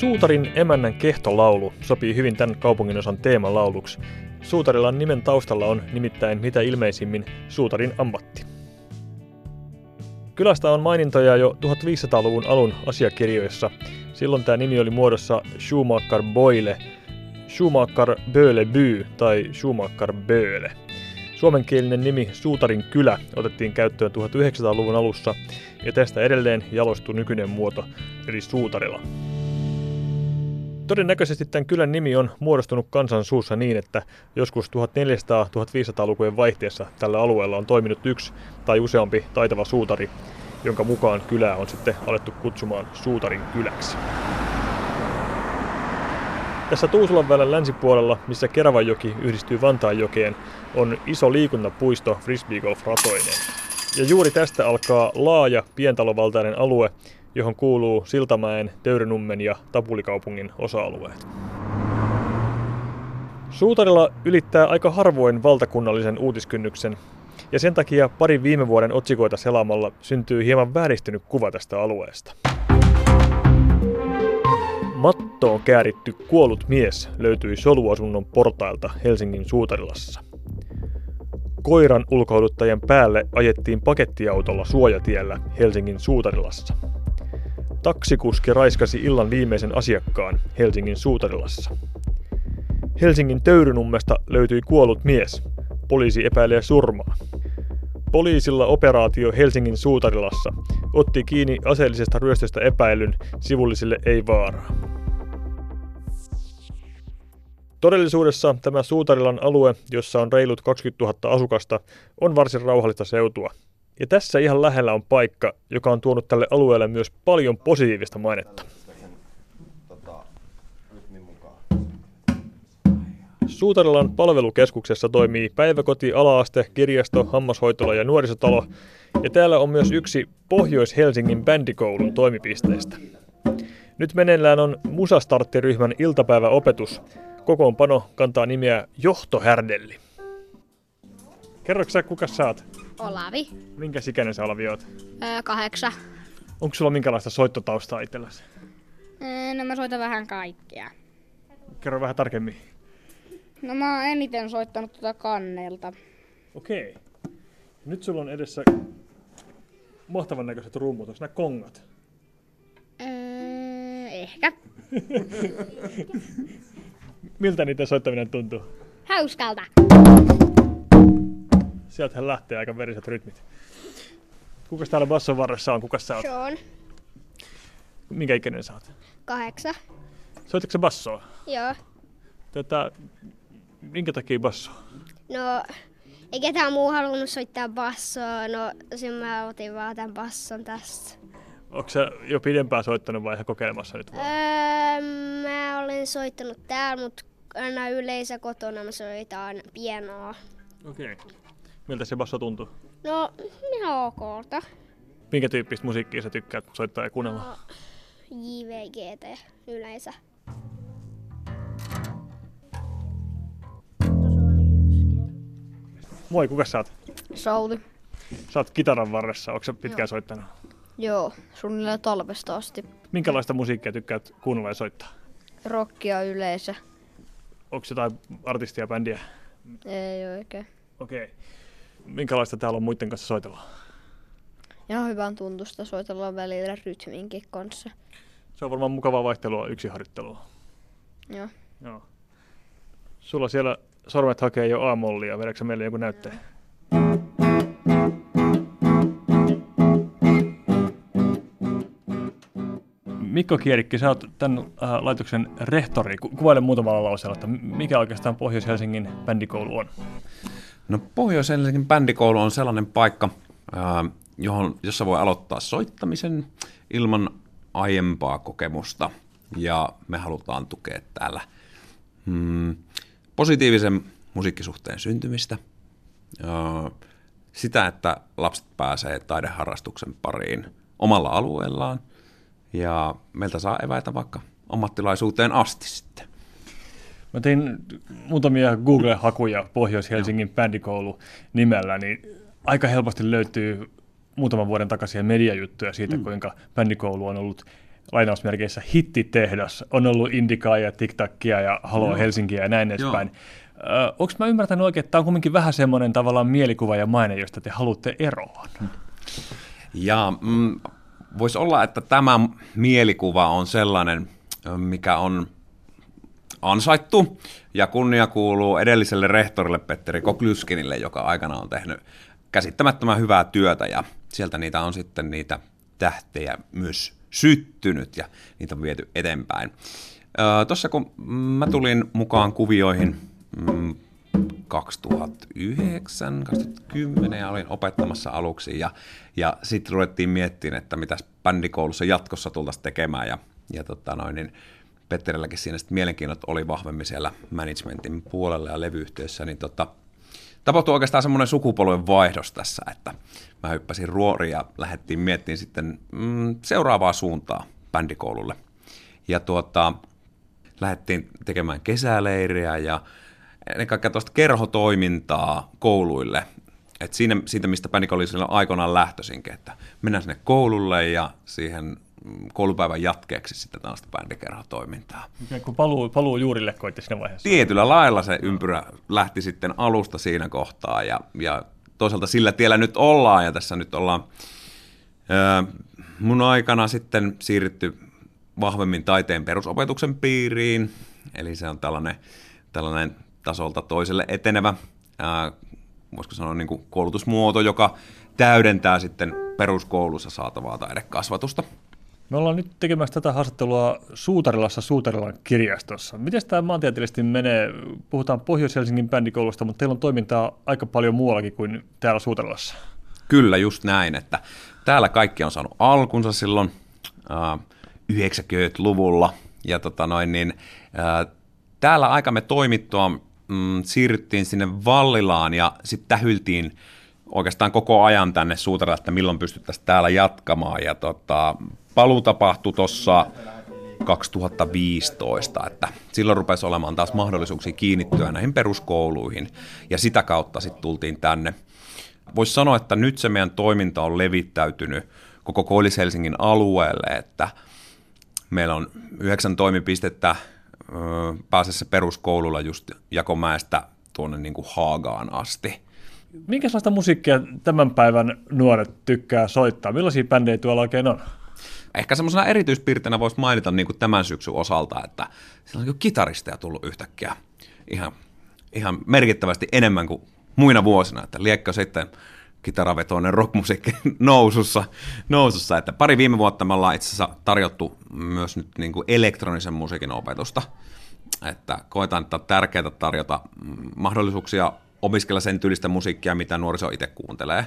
Suutarin emännän kehtolaulu sopii hyvin tämän kaupunginosan teemalauluksi. Suutarilan nimen taustalla on nimittäin mitä ilmeisimmin suutarin ammatti. Kylästä on mainintoja jo 1500-luvun alun asiakirjoissa. Silloin tämä nimi oli muodossa Schumacher Boile, Schumacher Böle By tai Schumacher Böle. Suomenkielinen nimi Suutarin kylä otettiin käyttöön 1900-luvun alussa ja tästä edelleen jalostui nykyinen muoto eli Suutarila. Todennäköisesti tämän kylän nimi on muodostunut kansan suussa niin, että joskus 1400-1500-lukujen vaihteessa tällä alueella on toiminut yksi tai useampi taitava suutari, jonka mukaan kylää on sitten alettu kutsumaan Suutarin kyläksi. Tässä Tuusulan välän länsipuolella, missä Keravajoki yhdistyy Vantaanjokeen, on iso liikuntapuisto frisbeegolf-ratoineen. Ja juuri tästä alkaa laaja pientalovaltainen alue, johon kuuluu Siltamäen, Töyrynummen ja Tapulikaupungin osa-alueet. Suutarilla ylittää aika harvoin valtakunnallisen uutiskynnyksen, ja sen takia pari viime vuoden otsikoita selaamalla syntyy hieman vääristynyt kuva tästä alueesta. Mattoon kääritty kuollut mies löytyi soluasunnon portailta Helsingin Suutarilassa. Koiran ulkoiluttajan päälle ajettiin pakettiautolla suojatiellä Helsingin Suutarilassa. Taksikuski raiskasi illan viimeisen asiakkaan Helsingin Suutarilassa. Helsingin Töyrynummesta löytyi kuollut mies. Poliisi epäilee surmaa. Poliisilla operaatio Helsingin Suutarilassa otti kiinni aseellisesta ryöstöstä epäilyn, sivullisille ei vaaraa. Todellisuudessa tämä Suutarilan alue, jossa on reilut 20 000 asukasta, on varsin rauhallista seutua. Ja tässä ihan lähellä on paikka, joka on tuonut tälle alueelle myös paljon positiivista mainetta. Suutarilan palvelukeskuksessa toimii päiväkoti, alaaste, kirjasto, hammashoitola ja nuorisotalo. Ja täällä on myös yksi Pohjois-Helsingin bändikoulun toimipisteistä. Nyt meneillään on Musastarttiryhmän iltapäiväopetus. Kokoonpano kantaa nimeä Johtohärdelli. Kerroksä sä, kuka oot? Olavi. Minkä ikäinen sä Olavi oot? Öö, kahdeksan. Onko sulla minkälaista soittotaustaa itselläsi? Öö, no mä soitan vähän kaikkea. Kerro vähän tarkemmin. No mä oon eniten soittanut tuota kannelta. Okei. Nyt sulla on edessä mahtavan näköiset rummut. Onko nämä kongat? Öö, ehkä. Miltä niiden soittaminen tuntuu? Hauskalta. Sieltähän lähtee aika veriset rytmit. Kukas täällä basson varressa on? Kukas sä oot? Sean. Minkä ikäinen sä oot? Kahdeksan. Soitatko sä bassoa? Joo. Tätä, minkä takia basso? No, ei ketään muu halunnut soittaa bassoa, no sen mä otin vaan tämän basson tästä. Onko sä jo pidempään soittanut vai ihan kokeilemassa nyt vaan? Öö, mä olen soittanut täällä, mutta aina yleensä kotona mä soitan pienoa. Okei. Okay. Miltä se basso tuntuu? No, ihan okolta. Minkä tyyppistä musiikkia sä tykkäät soittaa ja kuunnella? No, JVGT yleensä. Moi, kuka sä oot? Sauli. Sä oot kitaran varressa, onko sä pitkään Joo. soittanut? Joo, suunnilleen talvesta asti. Minkälaista musiikkia tykkäät kuunnella ja soittaa? Rockia yleensä. Onko jotain artistia, bändiä? Ei oikein. Okei. Okay. Minkälaista täällä on muiden kanssa soitella? Ihan hyvän tuntusta soitellaan välillä rytminkin kanssa. Se on varmaan mukavaa vaihtelua yksi harjoittelua. Joo. Joo. Sulla siellä sormet hakee jo A-mollia. Vedätkö meille joku näytteen? Mikko Kierikki, sä oot tämän äh, laitoksen rehtori. Ku- Kuvaile muutamalla lauseella, että mikä oikeastaan Pohjois-Helsingin bändikoulu on. No Pohjois-Helsingin bändikoulu on sellainen paikka, johon, jossa voi aloittaa soittamisen ilman aiempaa kokemusta. Ja me halutaan tukea täällä mm, positiivisen musiikkisuhteen syntymistä, sitä, että lapset pääsee taideharrastuksen pariin omalla alueellaan, ja meiltä saa eväitä vaikka ammattilaisuuteen asti sitten. Mä tein muutamia Google-hakuja Pohjois-Helsingin bändikoulu nimellä, niin aika helposti löytyy muutaman vuoden takaisia mediajuttuja siitä, mm. kuinka bändikoulu on ollut lainausmerkeissä hittitehdas. On ollut Indikaa ja TikTakia ja Halo. Helsinkiä ja näin edespäin. Onko mä ymmärtänyt oikein, että tämä on kuitenkin vähän semmoinen tavallaan mielikuva ja maine, josta te haluatte eroon? Ja mm, voisi olla, että tämä mielikuva on sellainen, mikä on ansaittu, ja kunnia kuuluu edelliselle rehtorille Petteri Koklyskinille, joka aikana on tehnyt käsittämättömän hyvää työtä, ja sieltä niitä on sitten niitä tähtejä myös syttynyt, ja niitä on viety eteenpäin. Tuossa kun mä tulin mukaan kuvioihin mm, 2009, 2010 ja olin opettamassa aluksi. Ja, ja sitten ruvettiin miettimään, että mitä bändikoulussa jatkossa tultaisiin tekemään. Ja, ja tota noin, niin Petterilläkin siinä sitten mielenkiinnot oli vahvemmin siellä managementin puolella ja levyyhtiössä, niin tota, tapahtui oikeastaan semmoinen sukupolven vaihdos tässä, että mä hyppäsin ruoriin ja lähdettiin miettimään sitten mm, seuraavaa suuntaa bändikoululle. Ja tuota, lähdettiin tekemään kesäleiriä ja ennen kaikkea tuosta kerhotoimintaa kouluille. Et siinä, siitä, mistä Panic oli silloin aikoinaan lähtöisinkin, että mennään sinne koululle ja siihen koulupäivän jatkeeksi sitten tällaista bändikerhotoimintaa. Ikään kuin paluu, paluu juurille koitti siinä vaiheessa. Tietyllä lailla se ympyrä lähti sitten alusta siinä kohtaa ja, ja toisaalta sillä tiellä nyt ollaan ja tässä nyt ollaan ää, mun aikana sitten siirrytty vahvemmin taiteen perusopetuksen piiriin, eli se on tällainen, tällainen tasolta toiselle etenevä, ää, voisiko sanoa niin kuin koulutusmuoto, joka täydentää sitten peruskoulussa saatavaa taidekasvatusta. Me ollaan nyt tekemässä tätä haastattelua Suutarilassa Suutarilan kirjastossa. Miten tämä maantieteellisesti menee? Puhutaan Pohjois-Helsingin bändikoulusta, mutta teillä on toimintaa aika paljon muuallakin kuin täällä Suutarilassa. Kyllä, just näin, että täällä kaikki on saanut alkunsa silloin äh, 90-luvulla, ja tota noin, niin, äh, täällä aikamme toimittua mm, siirryttiin sinne Vallilaan, ja sitten tähyltiin oikeastaan koko ajan tänne Suutarille, että milloin pystyttäisiin täällä jatkamaan, ja tota, paluu tapahtui tuossa 2015, että silloin rupesi olemaan taas mahdollisuuksia kiinnittyä näihin peruskouluihin, ja sitä kautta sitten tultiin tänne. Voisi sanoa, että nyt se meidän toiminta on levittäytynyt koko Koillis-Helsingin alueelle, että meillä on yhdeksän toimipistettä pääsessä peruskoululla just Jakomäestä tuonne niin kuin Haagaan asti. Minkälaista musiikkia tämän päivän nuoret tykkää soittaa? Millaisia bändejä tuolla oikein on? Ehkä semmoisena erityispiirteinä voisi mainita niin kuin tämän syksyn osalta, että siellä on niin kitaristeja tullut yhtäkkiä ihan, ihan merkittävästi enemmän kuin muina vuosina, että liekkö sitten kitaravetoinen rockmusiikki nousussa, nousussa, että pari viime vuotta me ollaan itse asiassa tarjottu myös nyt niin kuin elektronisen musiikin opetusta, että koetaan, että on tärkeää tarjota mahdollisuuksia opiskella sen tyylistä musiikkia, mitä nuoriso itse kuuntelee,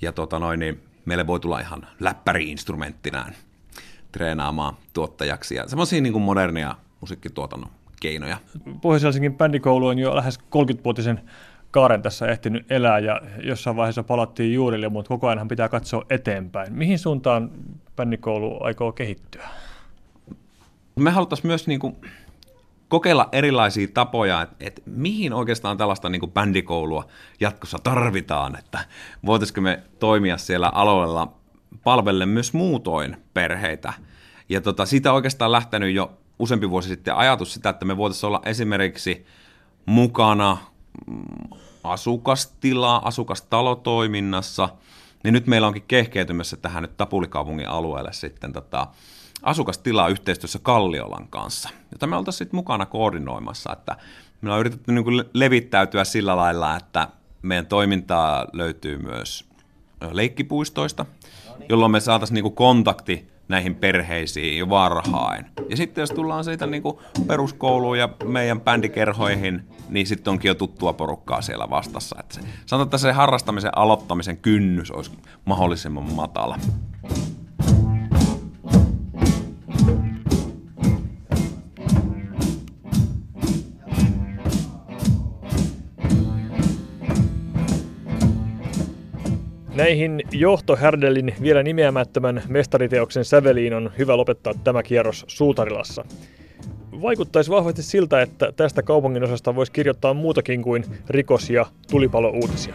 ja tota noin, niin meille voi tulla ihan läppäri-instrumenttinään treenaamaan tuottajaksi ja semmoisia niin kuin modernia musiikkituotannon keinoja. Pohjois-Helsingin bändikoulu on jo lähes 30-vuotisen kaaren tässä ehtinyt elää ja jossain vaiheessa palattiin juurille, mutta koko ajan pitää katsoa eteenpäin. Mihin suuntaan bändikoulu aikoo kehittyä? Me haluttaisiin myös niin kuin kokeilla erilaisia tapoja, että, että mihin oikeastaan tällaista niin kuin bändikoulua jatkossa tarvitaan, että voitaisiko me toimia siellä alueella palvellen myös muutoin perheitä. Ja tota, siitä on oikeastaan lähtenyt jo useampi vuosi sitten ajatus sitä, että me voitaisiin olla esimerkiksi mukana mm, asukastila, asukastalotoiminnassa, niin nyt meillä onkin kehkeytymässä tähän nyt Tapulikaupungin alueelle sitten tota, asukastilaa yhteistyössä Kalliolan kanssa, jota me oltaisiin sitten mukana koordinoimassa, että me on yritetty niin kuin levittäytyä sillä lailla, että meidän toimintaa löytyy myös leikkipuistoista, jolloin me saataisiin niin kuin kontakti näihin perheisiin jo varhain. Ja sitten jos tullaan siitä niin kuin peruskouluun ja meidän bändikerhoihin, niin sitten onkin jo tuttua porukkaa siellä vastassa. Että se, sanotaan, että se harrastamisen aloittamisen kynnys olisi mahdollisimman matala. Näihin johtohärdelin vielä nimeämättömän mestariteoksen säveliin on hyvä lopettaa tämä kierros Suutarilassa. Vaikuttaisi vahvasti siltä, että tästä kaupungin osasta voisi kirjoittaa muutakin kuin rikos- ja tulipalo-uutisia.